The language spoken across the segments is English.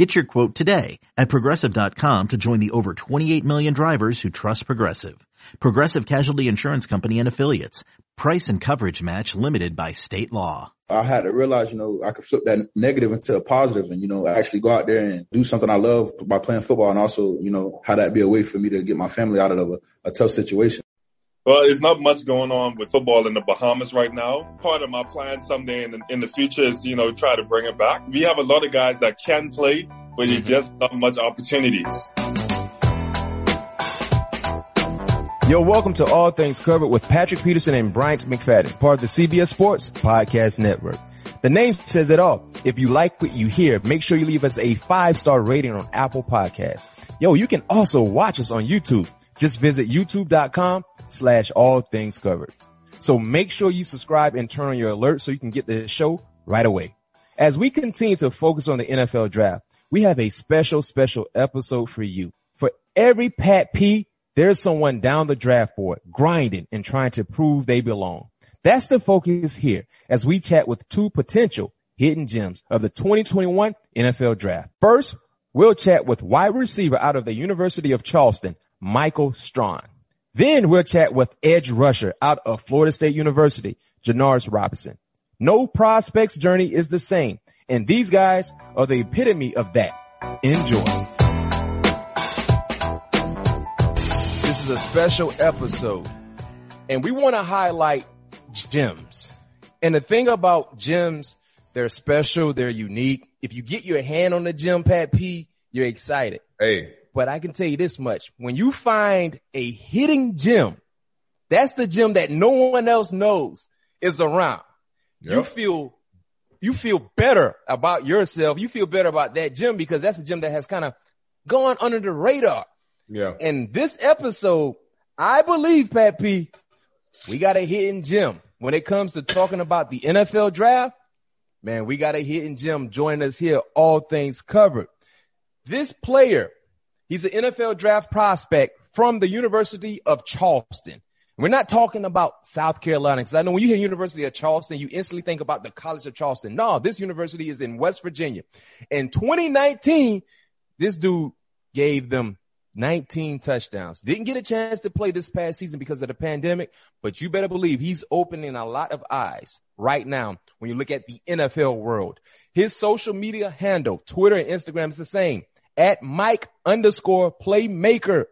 Get your quote today at progressive.com to join the over 28 million drivers who trust Progressive. Progressive Casualty Insurance Company and Affiliates. Price and coverage match limited by state law. I had to realize, you know, I could flip that negative into a positive and, you know, actually go out there and do something I love by playing football and also, you know, how that be a way for me to get my family out of a, a tough situation. Well, there's not much going on with football in the Bahamas right now. Part of my plan someday in the, in the future is, you know, try to bring it back. We have a lot of guys that can play, but mm-hmm. you just not much opportunities. Yo, welcome to All Things Covered with Patrick Peterson and Bryant McFadden, part of the CBS Sports Podcast Network. The name says it all. If you like what you hear, make sure you leave us a five star rating on Apple Podcasts. Yo, you can also watch us on YouTube. Just visit youtube.com slash all things covered. So make sure you subscribe and turn on your alerts so you can get the show right away. As we continue to focus on the NFL draft, we have a special, special episode for you. For every Pat P, there's someone down the draft board grinding and trying to prove they belong. That's the focus here as we chat with two potential hidden gems of the 2021 NFL draft. First, we'll chat with wide receiver out of the University of Charleston, Michael Strachan. Then we'll chat with edge rusher out of Florida State University, Janarius Robinson. No prospect's journey is the same, and these guys are the epitome of that. Enjoy. This is a special episode, and we want to highlight gems. And the thing about gems, they're special, they're unique. If you get your hand on the gem, Pat P, you're excited. Hey, but I can tell you this much. When you find a hitting gem, that's the gem that no one else knows is around. Yep. You feel, you feel better about yourself. You feel better about that gem because that's a gem that has kind of gone under the radar. Yeah. And this episode, I believe, Pat P, we got a hidden gem. When it comes to talking about the NFL draft, man, we got a hidden gem joining us here, all things covered. This player He's an NFL draft prospect from the University of Charleston. We're not talking about South Carolina because I know when you hear University of Charleston, you instantly think about the College of Charleston. No, this university is in West Virginia. In 2019, this dude gave them 19 touchdowns. Didn't get a chance to play this past season because of the pandemic, but you better believe he's opening a lot of eyes right now when you look at the NFL world. His social media handle, Twitter and Instagram is the same at Mike underscore playmaker.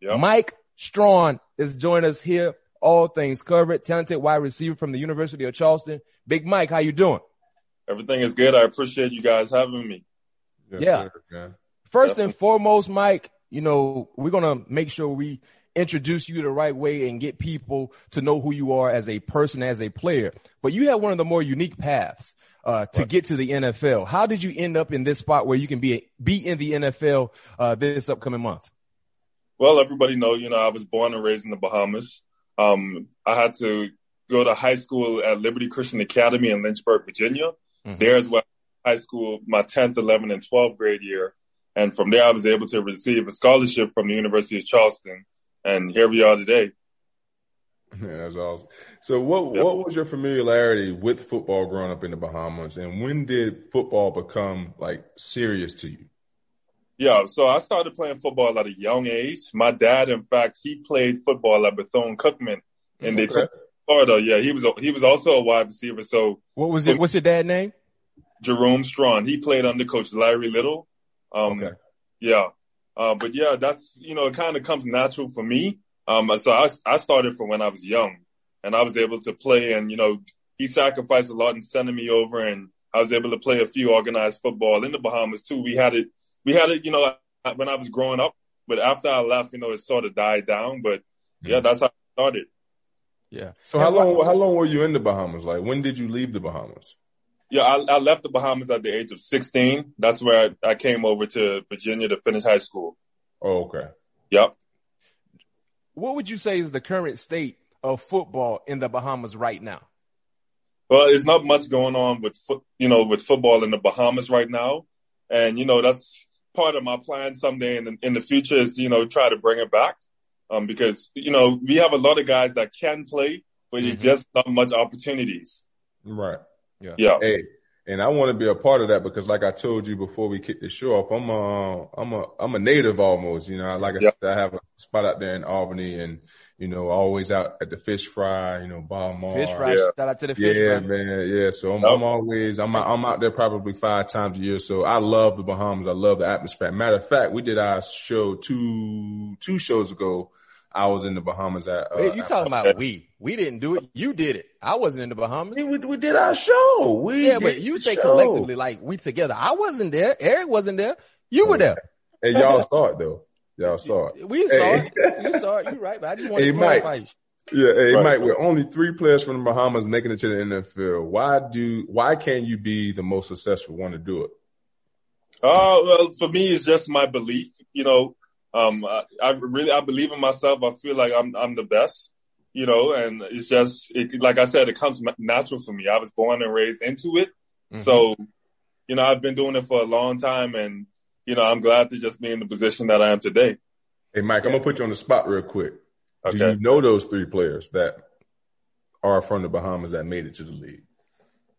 Yep. Mike Strachan is joining us here. All things covered. Talented wide receiver from the University of Charleston. Big Mike, how you doing? Everything is good. I appreciate you guys having me. Yes, yeah. Sir, First Definitely. and foremost, Mike, you know, we're going to make sure we introduce you the right way and get people to know who you are as a person, as a player. But you have one of the more unique paths uh, to right. get to the NFL. How did you end up in this spot where you can be be in the NFL uh, this upcoming month? Well, everybody know, you know, I was born and raised in the Bahamas. Um, I had to go to high school at Liberty Christian Academy in Lynchburg, Virginia. Mm-hmm. There's where high school, my 10th, 11th, and 12th grade year. And from there, I was able to receive a scholarship from the University of Charleston. And here we are today. Yeah, that's awesome. So, what yep. what was your familiarity with football growing up in the Bahamas, and when did football become like serious to you? Yeah, so I started playing football at a young age. My dad, in fact, he played football at Bethune Cookman in okay. Detroit, Florida. Yeah, he was he was also a wide receiver. So, what was it? What's your dad name? Jerome Strachan. He played under Coach Larry Little. Um, okay. Yeah, uh, but yeah, that's you know, it kind of comes natural for me. Um, so I, I started from when I was young and I was able to play and, you know, he sacrificed a lot in sending me over and I was able to play a few organized football in the Bahamas too. We had it, we had it, you know, when I was growing up, but after I left, you know, it sort of died down, but yeah, that's how I started. Yeah. So how long, how long were you in the Bahamas? Like when did you leave the Bahamas? Yeah, I, I left the Bahamas at the age of 16. That's where I, I came over to Virginia to finish high school. Oh, okay. Yep what would you say is the current state of football in the Bahamas right now? Well, there's not much going on with foot, you know, with football in the Bahamas right now, and you know that's part of my plan someday in the, in the future is you know try to bring it back, um, because you know we have a lot of guys that can play, but mm-hmm. just not much opportunities. Right. Yeah. Yeah. Hey, and I want to be a part of that because, like I told you before we kicked the show off, I'm a I'm a I'm a native almost. You know, like I said, I have a spot out there in Albany, and you know, always out at the fish fry. You know, Baha Mar. Fish fry. Yeah. Shout out to the fish yeah, fry. man. Yeah. So I'm, I'm always I'm out, I'm out there probably five times a year. So I love the Bahamas. I love the atmosphere. Matter of fact, we did our show two two shows ago I was in the Bahamas at. Uh, Wait, you talking about we? We didn't do it. You did it. I wasn't in the Bahamas. We, we did our show. We yeah, but you say show. collectively like we together. I wasn't there. Eric wasn't there. You were there. Hey, y'all saw it though. Y'all saw it. We saw hey. it. You saw it. You're right. But I just want hey, to clarify. Mike. Yeah, hey right. Mike, with only three players from the Bahamas making it to the NFL, why do why can't you be the most successful one to do it? Uh well, for me, it's just my belief. You know, um, I, I, really, I believe in myself. I feel like I'm, I'm the best, you know, and it's just, it, like I said, it comes natural for me. I was born and raised into it. Mm-hmm. So, you know, I've been doing it for a long time and, you know, I'm glad to just be in the position that I am today. Hey, Mike, I'm gonna put you on the spot real quick. Okay. Do you know those three players that are from the Bahamas that made it to the league?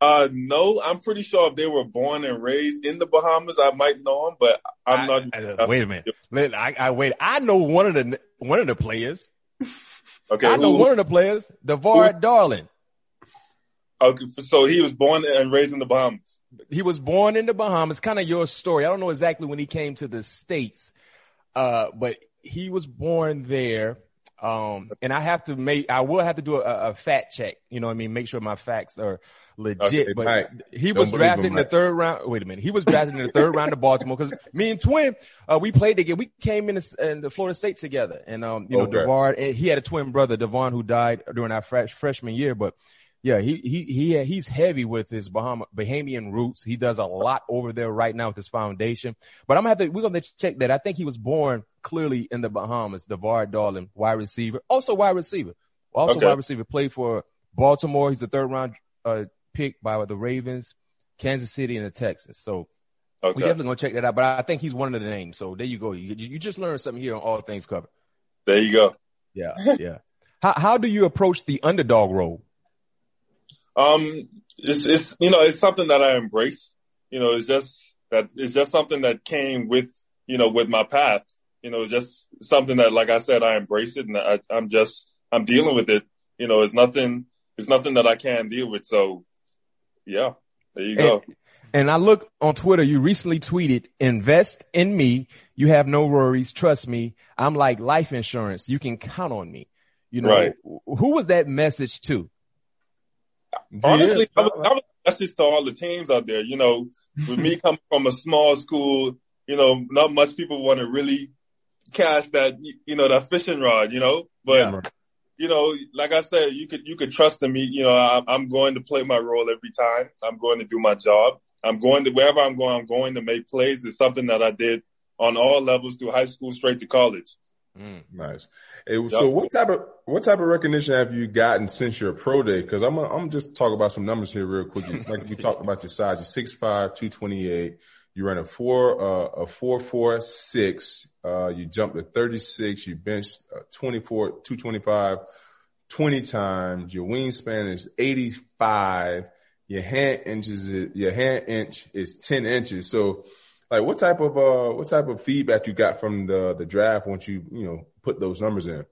Uh, no, I'm pretty sure if they were born and raised in the Bahamas, I might know them, but I'm I, not. I, wait a minute. I, I, wait. I know one of the one of the players. Okay, I know one of the players, DeVard Darling. Okay, so he was born and raised in the Bahamas. He was born in the Bahamas. Kind of your story. I don't know exactly when he came to the states, uh, but he was born there. Um, and I have to make, I will have to do a, a fact check. You know what I mean? Make sure my facts are legit. Okay, but Mike, he was drafted in the third round. Wait a minute. He was drafted in the third round of Baltimore because me and Twin, uh, we played together. We came in the, in the Florida State together. And, um, you know, okay. DeVard, eh, he had a twin brother, Devon, who died during our fresh, freshman year. But yeah, he, he, he, he's heavy with his Bahama, Bahamian roots. He does a lot over there right now with his foundation. But I'm gonna have to, we're gonna check that. I think he was born clearly in the Bahamas, DeVard Darling, wide receiver, also wide receiver, also okay. wide receiver, played for Baltimore. He's a third round, uh, pick by the Ravens, Kansas City, and the Texans. So okay. we definitely gonna check that out. But I think he's one of the names. So there you go. You, you just learned something here on All Things Covered. There you go. Yeah, yeah. how how do you approach the underdog role? Um, it's it's you know it's something that I embrace. You know, it's just that it's just something that came with you know with my path. You know, it's just something that, like I said, I embrace it, and I, I'm just I'm dealing with it. You know, it's nothing. It's nothing that I can't deal with. So yeah, there you go. And, and I look on Twitter, you recently tweeted, invest in me. You have no worries. Trust me. I'm like life insurance. You can count on me. You know, right. who was that message to? Honestly, I was, I was message to all the teams out there. You know, with me coming from a small school, you know, not much people want to really cast that, you know, that fishing rod, you know, but yeah you know, like I said, you could you could trust in me. You know, I, I'm going to play my role every time. I'm going to do my job. I'm going to wherever I'm going. I'm going to make plays. It's something that I did on all levels through high school straight to college. Mm, nice. Hey, yep. So what type of what type of recognition have you gotten since your pro day? Because I'm I'm just talk about some numbers here real quick. Like we talked about your size, you're 6'5", 228. You ran a four uh, a four four six. Uh, you jumped to 36. You benched uh, 24, 225, 20 times. Your wingspan is 85. Your hand inches, your hand inch is 10 inches. So, like, what type of uh, what type of feedback you got from the the draft once you you know put those numbers in?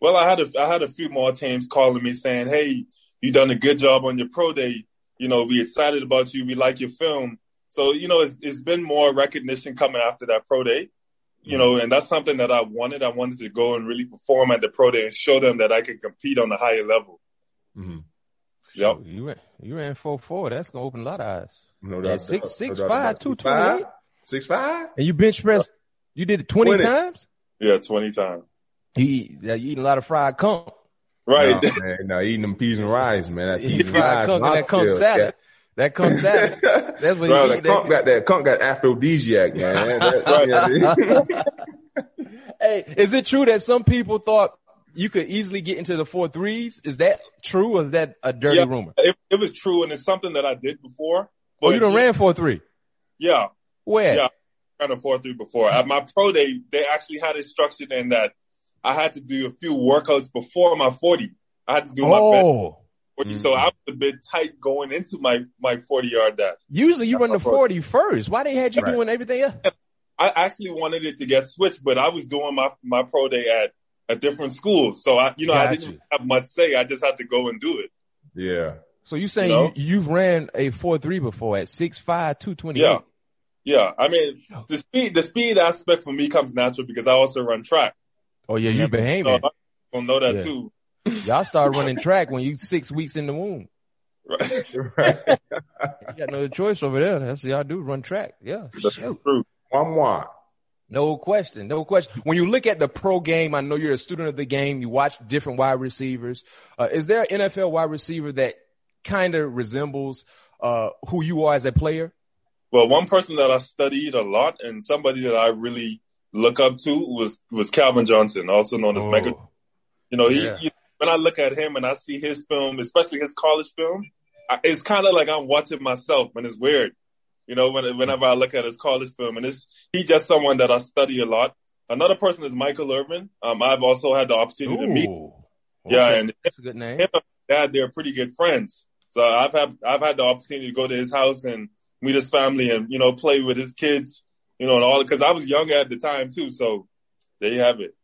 Well, I had a I had a few more teams calling me saying, "Hey, you done a good job on your pro day. You know, we excited about you. We like your film." So, you know, it's, it's been more recognition coming after that pro day you know, and that's something that I wanted. I wanted to go and really perform at the pro day and show them that I can compete on a higher level. Mm-hmm. Yep. You ran, you ran four four. That's gonna open a lot of eyes. No doubt. Six six no five two twenty eight. Six five. And you bench press. You did it twenty, 20. times. Yeah, twenty times. You, eat, you eating a lot of fried conch. Right. No, man, no, eating them peas and rice, man. That peas and rice, conch and that conch salad. Yeah. That comes out. That's what Bro, he that got that conch got aphrodisiac, man. that, hey, is it true that some people thought you could easily get into the four threes. Is that true or is that a dirty yeah, rumor? It, it, was true and it's something that I did before. Oh, you done ran four three? Yeah. Where? Yeah. I ran a four three before. At my pro day, they actually had it structured in that I had to do a few workouts before my 40. I had to do my oh. best. Mm-hmm. So I was a bit tight going into my, my 40 yard dash. Usually you run the 40 first. Why they had you right. doing everything else? I actually wanted it to get switched, but I was doing my, my pro day at a different school. So I, you know, Got I didn't you. have much say. I just had to go and do it. Yeah. So you're saying you, know? you have ran a four three before at six five two twenty eight? Yeah. Yeah. I mean, the speed, the speed aspect for me comes natural because I also run track. Oh yeah, you're behaving. So I don't know that yeah. too. Y'all start running track when you six weeks in the womb. Right. right. you got no choice over there. That's what y'all do, run track. Yeah. That's Shoot. true. One one. No question. No question. When you look at the pro game, I know you're a student of the game. You watch different wide receivers. Uh, is there an NFL wide receiver that kind of resembles uh, who you are as a player? Well, one person that I studied a lot and somebody that I really look up to was was Calvin Johnson, also known as oh, Mega. You know, he, yeah. he, when I look at him and I see his film, especially his college film, I, it's kind of like I'm watching myself, and it's weird. You know, when, whenever I look at his college film, and it's he's just someone that I study a lot. Another person is Michael Irvin. Um, I've also had the opportunity Ooh, to meet. Okay. Yeah, and that's a good name. Him and dad, they're pretty good friends. So I've had I've had the opportunity to go to his house and meet his family and you know play with his kids, you know, and all because I was young at the time too. So there you have it.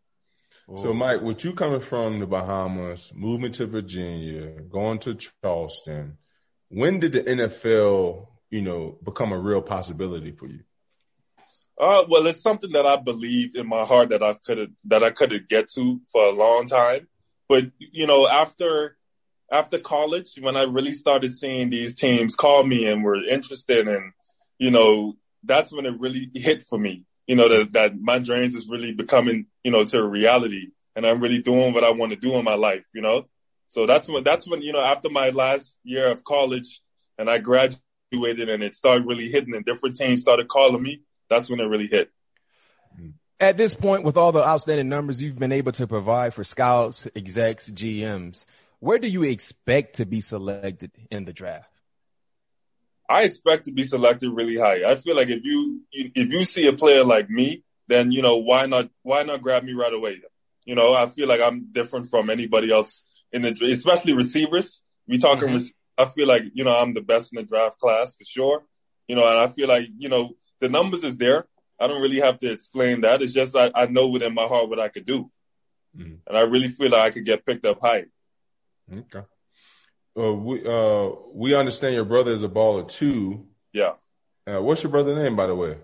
So Mike, with you coming from the Bahamas, moving to Virginia, going to Charleston, when did the NFL you know, become a real possibility for you? Uh, well, it's something that I believe in my heart that I could that I couldn't get to for a long time. But you know, after after college, when I really started seeing these teams call me and were interested, and you know, that's when it really hit for me. You know, that that my dreams is really becoming you know to a reality, and I'm really doing what I want to do in my life. You know, so that's when that's when you know after my last year of college and I graduated graduated and it started really hitting and different teams started calling me, that's when it really hit. At this point, with all the outstanding numbers you've been able to provide for scouts, execs, GMs, where do you expect to be selected in the draft? I expect to be selected really high. I feel like if you if you see a player like me, then you know why not why not grab me right away? You know, I feel like I'm different from anybody else in the especially receivers. We talking mm-hmm. I feel like, you know, I'm the best in the draft class for sure. You know, and I feel like, you know, the numbers is there. I don't really have to explain that. It's just I, I know within my heart what I could do. Mm-hmm. And I really feel like I could get picked up high. Okay. Uh, we uh we understand your brother is a baller too. Yeah. Uh, what's your brother name, by the way?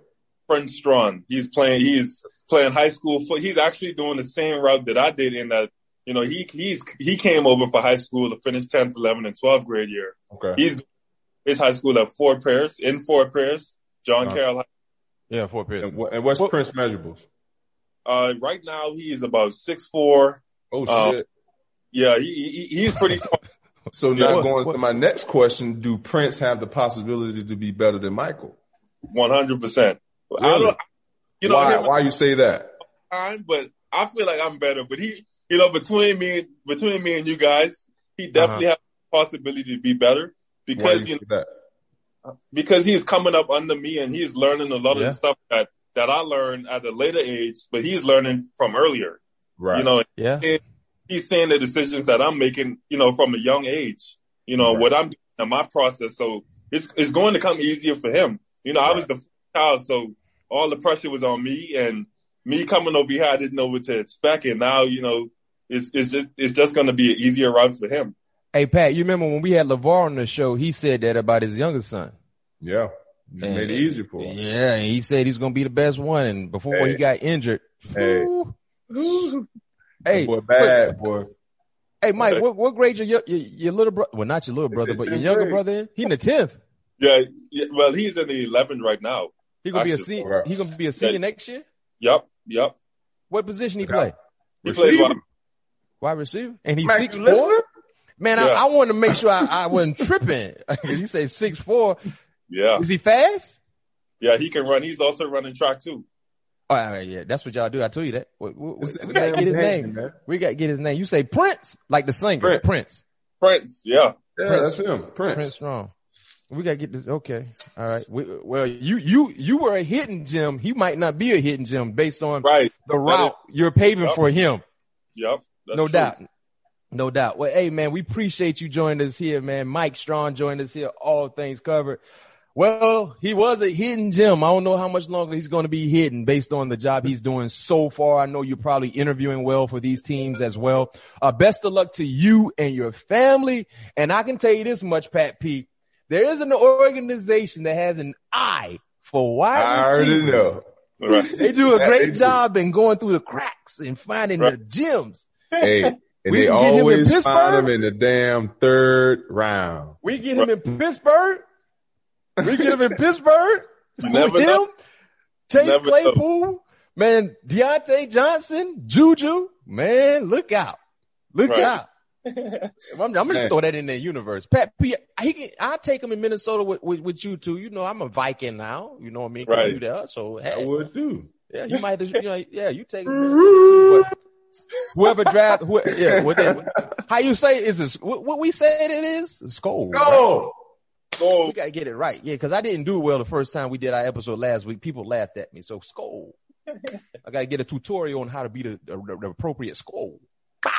Prince Strachan. He's playing. He's playing high school foot. He's actually doing the same route that I did in that you know, he he's he came over for high school to finish 10th, 11th, and 12th grade year. Okay. He's his high school at Fort Pierce in Fort Pierce, John uh-huh. Carroll. Yeah, Fort Pierce. And, and what's Prince measurables? Uh, right now he is about six four. Oh um, shit. Yeah, he, he he's pretty tall. So now going what? to my next question: Do Prince have the possibility to be better than Michael? One hundred percent. You know why? Why you say that? Time, but I feel like I'm better. But he, you know, between me, between me and you guys, he definitely uh-huh. has the possibility to be better because you, know, because he's coming up under me and he's learning a lot yeah. of the stuff that that I learned at a later age, but he's learning from earlier. Right. You know, yeah. He's seeing the decisions that I'm making, you know, from a young age. You know right. what I'm doing in my process, so it's it's going to come easier for him. You know, right. I was the child, so all the pressure was on me, and me coming over here, I didn't know what to expect, and now you know it's it's just it's just going to be an easier route for him. Hey Pat, you remember when we had LaVar on the show? He said that about his youngest son. Yeah, just and, made it easier for him. Yeah, he said he's going to be the best one, and before hey. he got injured, hey, hey, boy, bad boy. Hey Mike, what, what grade your, your your, little brother? Well, not your little brother, but your younger grade. brother in? He in the tenth. Yeah, yeah, well, he's in the 11th right now. He gonna Actually, be a senior. He gonna be a senior yeah. next year. Yep, yep. What position he play? He plays wide, wide receiver, and he's six four. Man, yeah. I, I wanted to make sure I, I wasn't tripping. you say six four. Yeah. Is he fast? Yeah, he can run. He's also running track too. Oh, yeah, that's what y'all do. I told you that. We, we, we gotta get his name. Man. We gotta get his name. You say Prince, like the singer, Prince. Prince. Prince, yeah. Yeah, Prince. that's him. Prince. Prince Strachan. We gotta get this. Okay, all right. We, well, you you you were a hidden gem. He might not be a hidden gem based on right. the route you're paving yep. for him. Yep, no true. doubt, no doubt. Well, hey man, we appreciate you joining us here, man. Mike Strachan joined us here. All things covered. Well, he was a hidden gem. I don't know how much longer he's going to be hidden based on the job he's doing so far. I know you're probably interviewing well for these teams as well. Uh, best of luck to you and your family. And I can tell you this much, Pat P. There is an organization that has an eye for wide I already know. Right. They do a great job in going through the cracks and finding right. the gems. Hey, and we they always find them in the damn third round. We get him in Pittsburgh. We get him in Pittsburgh. You never him, know. Chase never Claypool, know. man, Diontae Johnson, Juju, man, look out. Look right. out. I'm, I'm gonna throw that in the universe. Pat P, he can, I'll take him in Minnesota with, with, with, you too. You know, I'm a Viking now. You know what I mean? Right. There, so hey. I would too. Yeah, you might. You know, yeah, you take him. whoever draft, who, yeah, what they, how you say is this? What, what we said it is? Skol. Skol. Right? Skol. We gotta get it right. Yeah, because I didn't do well the first time we did our episode last week. People laughed at me. So skol. I gotta get a tutorial on how to be the, the, the appropriate skol. Bow.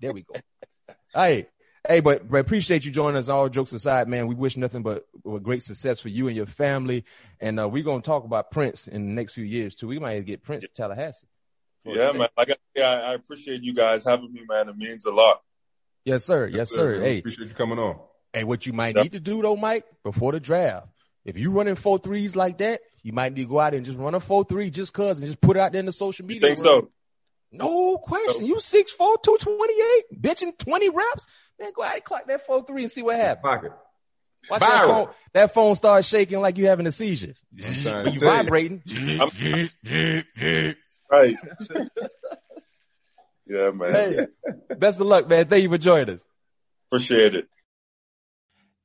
There we go. hey, hey, but, but appreciate you joining us. All jokes aside, man, we wish nothing but, but great success for you and your family. And uh, we're gonna talk about Prince in the next few years too. We might get Prince to Tallahassee. Yeah, man. Like I, yeah, I appreciate you guys having me, man. It means a lot. Yes, sir. Yes, yes sir. Hey, appreciate you coming on. Hey, what you might yep. need to do though, Mike, before the draft, if you running four threes like that, you might need to go out and just run a four three just cause and just put it out there in the social media. You think so? No question. You 6'4", 228, benching 20 reps. Man, go out and clock that 4-3 and see what happens. Pocket. Watch that phone, that phone start shaking like you having a seizure. You vibrating. right. yeah, man. Hey, best of luck, man. Thank you for joining us. Appreciate it.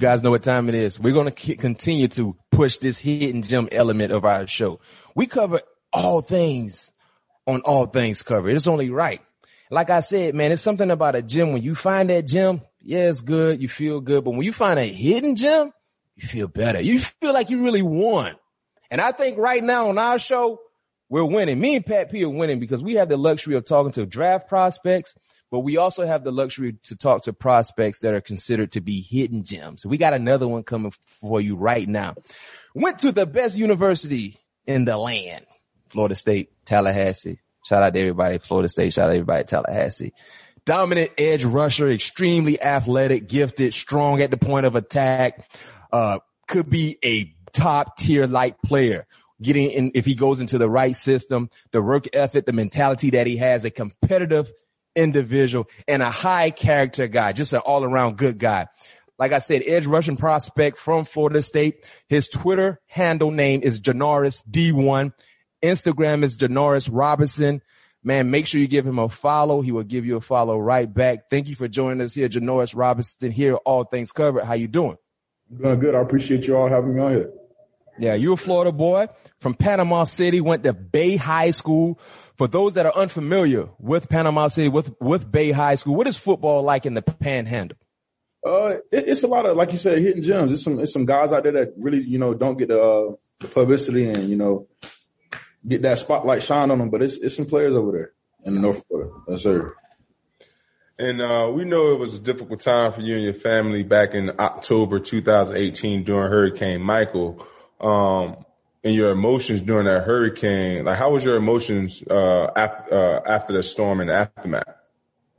Guys know what time it is. We're going to continue to push this hidden gem element of our show. We cover all things on all things covered. It's only right. Like I said, man, it's something about a gem. When you find that gem, yeah, it's good. You feel good. But when you find a hidden gem, you feel better. You feel like you really won. And I think right now on our show, we're winning. Me and Pat P are winning because we have the luxury of talking to draft prospects but we also have the luxury to talk to prospects that are considered to be hidden gems. we got another one coming for you right now. Went to the best university in the land, Florida State, Tallahassee. Shout out to everybody, Florida State. Shout out to everybody, Tallahassee. Dominant edge rusher, extremely athletic, gifted, strong at the point of attack. Uh, could be a top tier light player getting in if he goes into the right system, the work ethic, the mentality that he has, a competitive individual and a high character guy, just an all around good guy. Like I said, edge rushing prospect from Florida State. His Twitter handle name is Janarius D1. Instagram is Janarius Robinson. Man, make sure you give him a follow. He will give you a follow right back. Thank you for joining us here, Janarius Robinson. Here, all things covered. How you doing? Doing good. I appreciate you all having me on here. Yeah, you're a Florida boy from Panama City, went to Bay High School. For those that are unfamiliar with Panama City, with, with Bay High School, what is football like in the panhandle? Uh, it, it's a lot of, like you said, hitting gems. There's some, there's some guys out there that really, you know, don't get the, uh, the publicity and, you know, get that spotlight shine on them. But it's, it's some players over there in the North Florida. Yes, sir. And uh, we know it was a difficult time for you and your family back in October 2018 during Hurricane Michael. Um, and your emotions during that hurricane, like how was your emotions uh, after, uh, after the storm and the aftermath?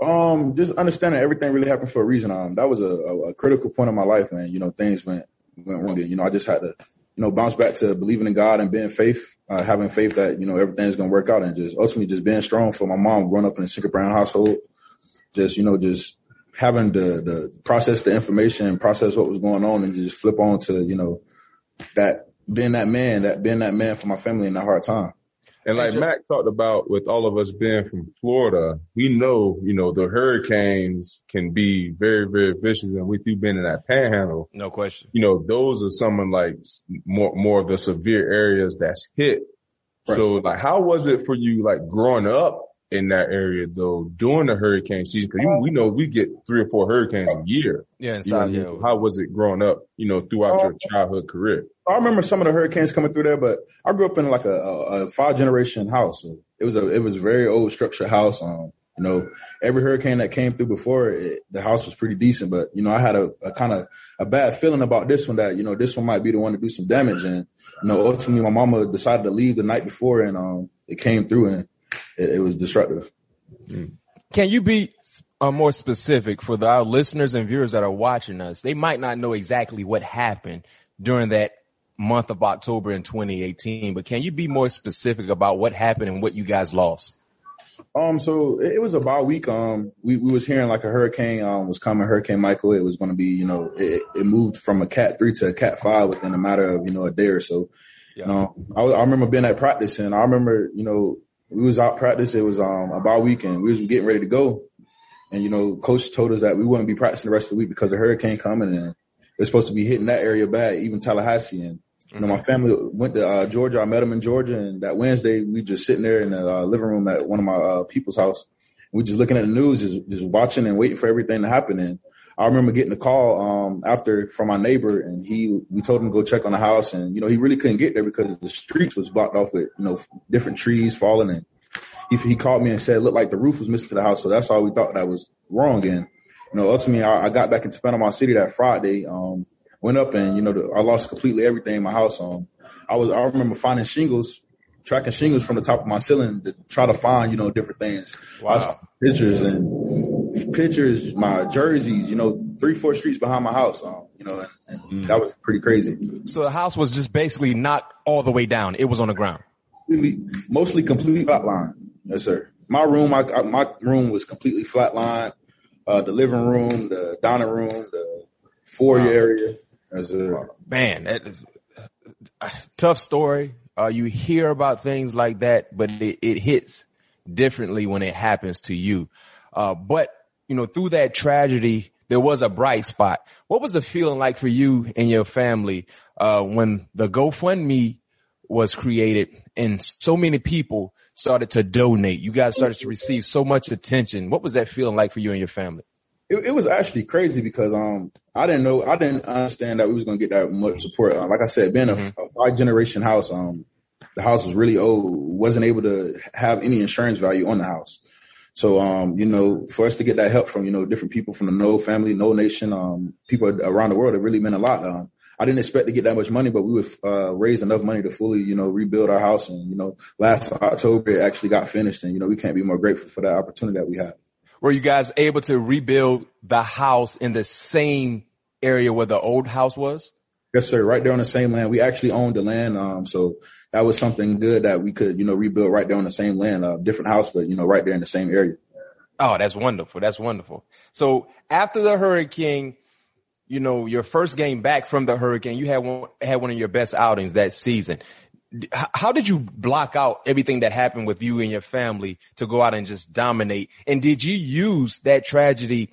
Um, just understanding everything really happened for a reason. Um, that was a, a, a critical point in my life, man. You know, things went went wrong. You know, I just had to, you know, bounce back to believing in God and being faith, uh, having faith that you know everything's gonna work out, and just ultimately just being strong. For my mom, growing up in a single parent household, just you know, just having the the process the information, process what was going on, and just flip on to you know that being that man, that being that man for my family in that hard time. And like Mac talked about with all of us being from Florida, we know, you know, the hurricanes can be very, very vicious. And with you being in that panhandle, no question, you know, those are some of like more, more of the severe areas that's hit. Right. So like, how was it for you, like growing up in that area though during the hurricane season? Cause we know we get three or four hurricanes a year. Yeah. You know, yeah. How was it growing up, you know, throughout your childhood career? I remember some of the hurricanes coming through there, but I grew up in like a, a, a five generation house. So it was a, it was a very old structured house. Um, you know, every hurricane that came through before it, the house was pretty decent, but you know, I had a, a kind of a bad feeling about this one that, you know, this one might be the one to do some damage. And, you know, ultimately my mama decided to leave the night before and, um, it came through and it, it was destructive. Can you be uh, more specific for the, our listeners and viewers that are watching us? They might not know exactly what happened during that month of October in 2018, but can you be more specific about what happened and what you guys lost? Um, so it was about a week. Um, we, we was hearing like a hurricane, um, was coming, Hurricane Michael. It was going to be, you know, it, it, moved from a cat three to a cat five within a matter of, you know, a day or so. Yeah. Know, I, I remember being at practice and I remember, you know, we was out practice. It was, um, about weekend. We was getting ready to go. And, you know, coach told us that we wouldn't be practicing the rest of the week because the hurricane coming and it's supposed to be hitting that area bad, even Tallahassee. And, you know, my mm-hmm. family went to uh, Georgia. I met them in Georgia, and that Wednesday we just sitting there in the uh, living room at one of my uh, people's house. We just looking at the news, just just watching and waiting for everything to happen. And I remember getting a call um, after from my neighbor, and he we told him to go check on the house, and you know he really couldn't get there because the streets was blocked off with you know different trees falling. And he, he called me and said it looked like the roof was missing to the house, so that's all we thought that was wrong. And you know ultimately I, I got back into Panama City that Friday. Um, went up and you know the, I lost completely everything in my house. Um, I was I remember finding shingles, tracking shingles from the top of my ceiling to try to find you know different things. Wow. Pictures and pictures, my jerseys, you know, three four streets behind my house. Um, you know, and, and mm. that was pretty crazy. So the house was just basically not all the way down; it was on the ground. Mostly complete flatline. Yes, sir. My room, my my room was completely flatline. Uh, the living room, the dining room, the foyer wow. area as a man, that, tough story. Uh, you hear about things like that, but it, it hits differently when it happens to you. Uh, but you know, through that tragedy, there was a bright spot. What was the feeling like for you and your family uh, when the GoFundMe was created and so many people started to donate? You guys started to receive so much attention. What was that feeling like for you and your family? it, it, was actually crazy because um I didn't know I didn't understand that we was gonna get that much support. Uh, like I said, being mm-hmm. a, a five generation house, um the house was really old, wasn't able to have any insurance value on the house. So um, you know, for us to get that help from, you know, different people from the Nole family, Nole Nation, um, people around the world, it really meant a lot. Um I didn't expect to get that much money, but we would uh, raise enough money to fully, you know, rebuild our house. And, you know, last October it actually got finished. And, you know, we can't be more grateful for that opportunity that we had. Were you guys able to rebuild the house in the same area where the old house was? Yes, sir. Right there on the same land. We actually owned the land. Um, so that was something good that we could, you know, rebuild right there on the same land, uh, different house, but you know, right there in the same area. Oh, that's wonderful. That's wonderful. So after the hurricane, you know, your first game back from the hurricane, you had one, had one of your best outings that season. how did you block out everything that happened with you and your family to go out and just dominate? And did you use that tragedy,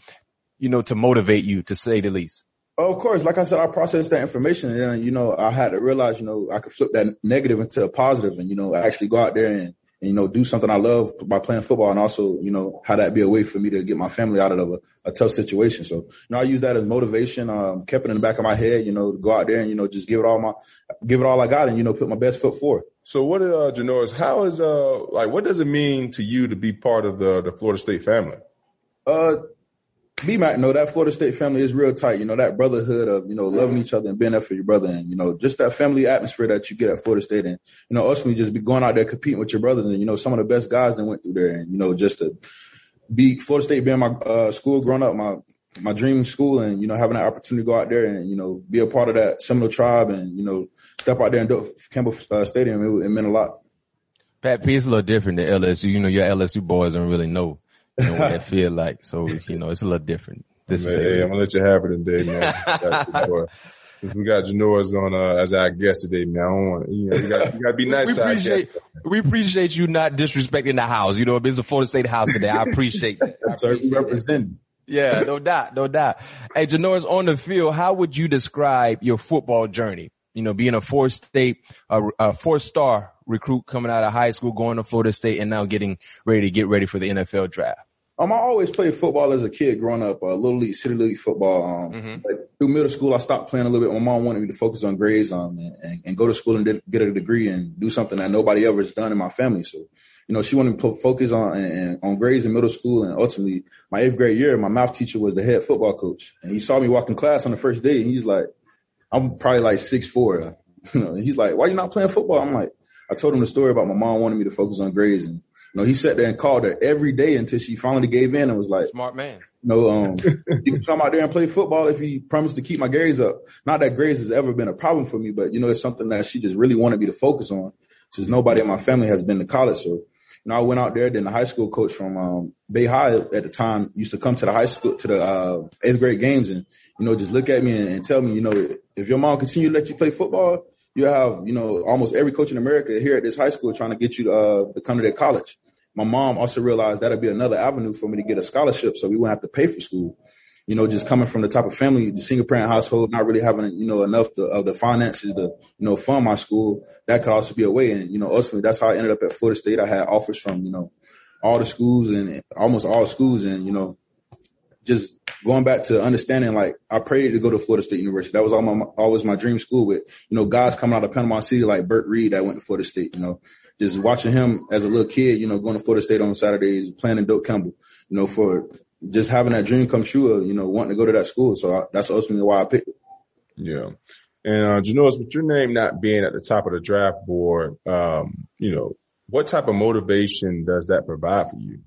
you know, to motivate you to say the least? Oh, of course, like I said, I processed that information and then, you know, I had to realize, you know, I could flip that negative into a positive and, you know, actually go out there and, and, you know, do something I love by playing football and also, you know, how that be a way for me to get my family out of a, a tough situation. So, you know, I use that as motivation, um, kept it in the back of my head, you know, to go out there and, you know, just give it all my, give it all I got and, you know, put my best foot forth. So what, uh, Janarius, how is, uh, like, what does it mean to you to be part of the, the Florida State family? Uh, Mac, know that Florida State family is real tight. You know that brotherhood of you know loving each other and being there for your brother, and you know just that family atmosphere that you get at Florida State, and you know ultimately just be going out there competing with your brothers, and you know some of the best guys that went through there, and you know just to be Florida State being my uh, school growing up, my my dream school, and you know having that opportunity to go out there and you know be a part of that Seminole tribe, and you know step out there and Doak Campbell uh, Stadium, it, it meant a lot. Pat P is a little different than LSU. You know, your LSU boys don't really know know what that feel like. So, you know, it's a little different. This man, hey, I'm gonna let you have it today, man. Since we got Janarius on uh, as our guest today, man. I want, you know, you got, you got to be nice. we appreciate, we appreciate you not disrespecting the house. You know, it's a Florida State house today. I appreciate that. I appreciate representing. Yeah, no doubt, no doubt. Hey, Janarius, on the field, how would you describe your football journey? You know, being a four state, a, a four star recruit coming out of high school, going to Florida State, and now getting ready to get ready for the NFL draft. Um, I always played football as a kid growing up, uh, little league, city league football. Um, mm-hmm. like through middle school, I stopped playing a little bit. My mom wanted me to focus on grades, um, and, and go to school and did, get a degree and do something that nobody ever has done in my family. So, you know, she wanted me to focus on and, on grades in middle school. And ultimately, my eighth grade year, my math teacher was the head football coach, and he saw me walking class on the first day, and he's like, "I'm probably like six four, you know." And he's like, "Why you not playing football?" I'm like, I told him the story about my mom wanting me to focus on grades and you know, he sat there and called her every day until she finally gave in and was like, "Smart man." No, um, you can come out there and play football if he promised to keep my grades up. Not that grades has ever been a problem for me, but you know, it's something that she just really wanted me to focus on. Since nobody in my family has been to college, so you know, I went out there. Then the high school coach from um, Bay High at the time used to come to the high school to the uh, eighth grade games and you know just look at me and, and tell me, you know, if your mom continue to let you play football, you have, you know, almost every coach in America here at this high school trying to get you to, uh, to come to their college my mom also realized that'd be another avenue for me to get a scholarship so we wouldn't have to pay for school. You know, just coming from the type of family, the single parent household, not really having, you know, enough to, of the finances to, you know, fund my school, that could also be a way. And, you know, ultimately that's how I ended up at Florida State. I had offers from, you know, all the schools and almost all schools and, you know, just going back to understanding, like I prayed to go to Florida State University. That was all my, always my dream school with, you know, guys coming out of Panama City like Bert Reed that went to Florida State, you know, just watching him as a little kid, you know, going to Florida State on Saturdays, playing in Doak Campbell, you know, for just having that dream come true of, you know, wanting to go to that school. So I, that's ultimately why I picked it. Yeah. And, uh, Janarius, with your name not being at the top of the draft board, um, you know, what type of motivation does that provide for you?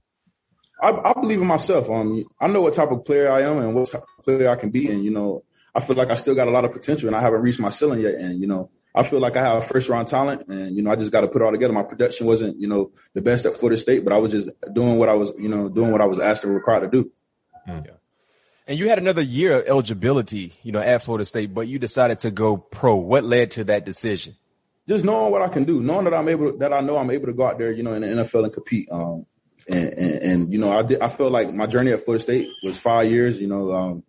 I, I believe in myself. Um, I know what type of player I am and what type of player I can be. And, you know, I feel like I still got a lot of potential and I haven't reached my ceiling yet. And, you know, I feel like I have a first round talent and, you know, I just got to put it all together. My production wasn't, you know, the best at Florida State, but I was just doing what I was, you know, doing what I was asked and required to do. Mm. Yeah. And you had another year of eligibility, you know, at Florida State, but you decided to go pro. What led to that decision? Just knowing what I can do, knowing that I'm able, that I know I'm able to go out there, you know, in the NFL and compete. Um, and, and, and, you know, I did, I felt like my journey at Florida State was five years, you know, um,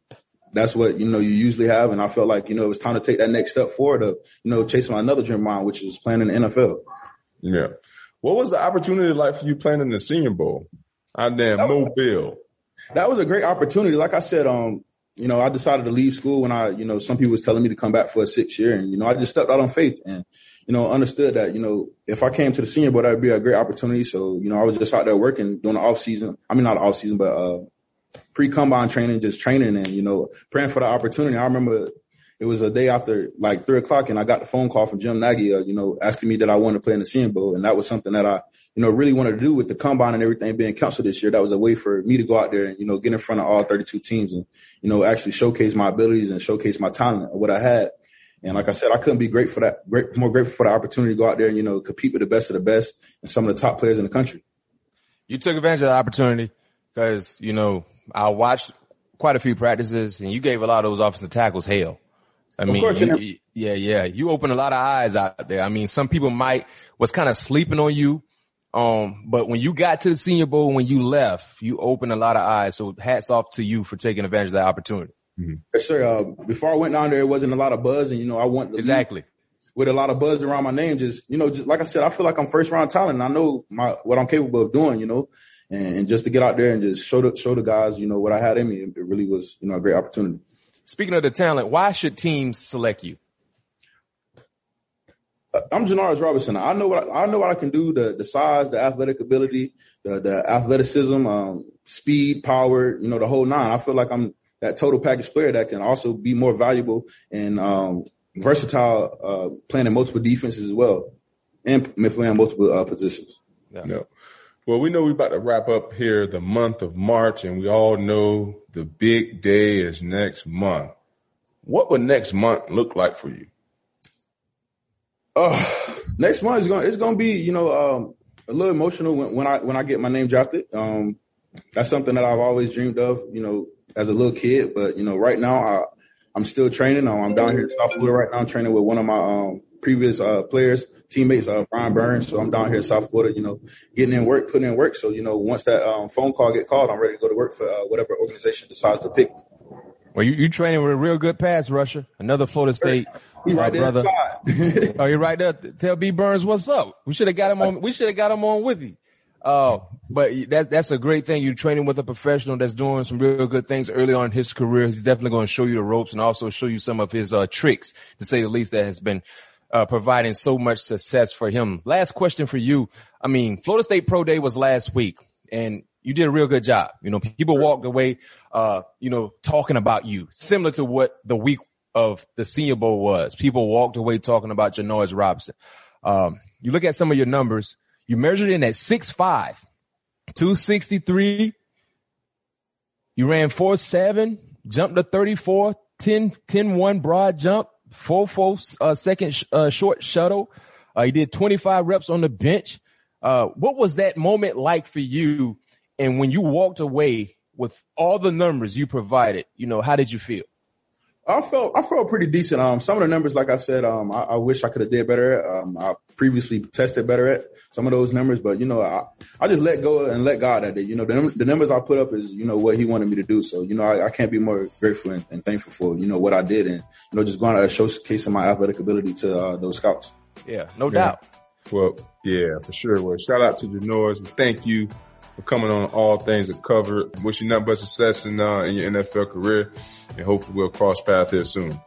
that's what you know you usually have. And I felt like you know it was time to take that next step forward of you know chasing my another dream mine, which is playing in the NFL. Yeah. What was the opportunity like for you playing in the Senior Bowl out there in Mobile? That was a great opportunity. Like I said, um, you know, I decided to leave school when I, you know, some people was telling me to come back for a six year, and you know, I just stepped out on faith and you know understood that you know if I came to the Senior Bowl, that'd be a great opportunity. So you know, I was just out there working during the off season. I mean, not off season, but uh, pre combine training, just training and, you know, praying for the opportunity. I remember it was a day after like three o'clock and I got the phone call from Jim Nagy, uh, you know, asking me that I wanted to play in the Senior Bowl. And that was something that I, you know, really wanted to do with the combine and everything being canceled this year. That was a way for me to go out there and, you know, get in front of all 32 teams and, you know, actually showcase my abilities and showcase my talent, what I had. And like I said, I couldn't be great for that, great, more grateful for the opportunity to go out there and, you know, compete with the best of the best and some of the top players in the country. You took advantage of the opportunity because, you know, I watched quite a few practices and you gave a lot of those offensive tackles hell. I mean, you, yeah, yeah. You opened a lot of eyes out there. I mean, some people might was kind of sleeping on you. Um, but when you got to the Senior Bowl, when you left, you opened a lot of eyes. So hats off to you for taking advantage of that opportunity. Mm-hmm. Yes, sir. Uh, before I went down there, it wasn't a lot of buzz, and you know, I want exactly with a lot of buzz around my name. Just you know, just like I said, I feel like I'm first round talent. And I know my what I'm capable of doing. You know, and, and, just to get out there and just show the show the guys, you know, what I had in me, it really was you know a great opportunity. Speaking of the talent, why should teams select you? Uh, I'm Janarius Robinson. I know what I, I, know what I can do. The the size, the athletic ability, the the athleticism, um, speed, power. You know, the whole nine. I feel like I'm that total package player that can also be more valuable and um, versatile, uh, playing in multiple defenses as well, and playing multiple uh, positions. Yeah. No. Well, we know we're about to wrap up here the month of March, and we all know the big day is next month. What would next month look like for you? Uh, next month is going. It's going to be, you know, um, a little emotional when, when, I when I get my name drafted. Um, that's something that I've always dreamed of, you know, as a little kid. But you know, right now I, I'm still training. I'm down here in South Florida right now. Training with one of my um, previous uh, players, teammates, uh, Brian Burns. So I'm down here in South Florida, you know, getting in work, putting in work. So you know, once that um, phone call get called, I'm ready to go to work for uh, whatever organization decides to pick. Well, you you training with a real good pass rusher, another Florida State he right there brother. oh, you right there. Tell B Burns what's up. We should have got him on. We should have got him on with you. Uh, but that that's a great thing. You're training with a professional that's doing some real good things early on in his career. He's definitely going to show you the ropes and also show you some of his uh, tricks, to say the least, that has been uh, providing so much success for him. Last question for you. I mean, Florida State Pro Day was last week, and you did a real good job. You know, people walked away, uh, you know, talking about you, similar to what the week of the Senior Bowl was. People walked away talking about Janarius Robinson. Um, you look at some of your numbers. You measured in at 6'5", 263. You ran 4'7", jumped to 34, 10, 10 1 broad jump, 4 4 uh, second sh- uh, short shuttle. Uh, you did 25 reps on the bench. Uh, what was that moment like for you? And when you walked away with all the numbers you provided, you know, how did you feel? I felt I felt pretty decent. Um, some of the numbers, like I said, um, I, I wish I could have did better. Um, I previously tested better at some of those numbers, but you know, I, I just let go and let God at it. You know, the, the numbers I put up is you know what He wanted me to do. So you know, I, I can't be more grateful and, and, thankful for you know what I did, and you know, just going to showcase my athletic ability to uh, those scouts. Yeah, no yeah. doubt. Well, yeah, for sure. Well, shout out to the Noles. And thank you for coming on all things that cover. Wish you nothing but success in, uh, in your NFL career and hopefully we'll cross paths here soon.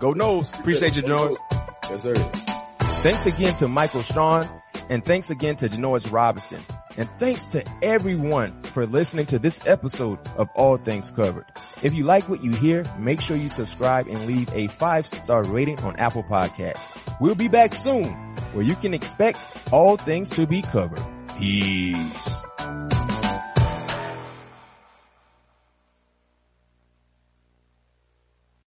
Go Noles. Appreciate you, Jones. Yes, sir. Thanks again to Michael Strachan and thanks again to Janarius Robinson. And thanks to everyone for listening to this episode of All Things Covered. If you like what you hear, make sure you subscribe and leave a five star rating on Apple Podcasts. We'll be back soon where you can expect all things to be covered. Peace. Bye.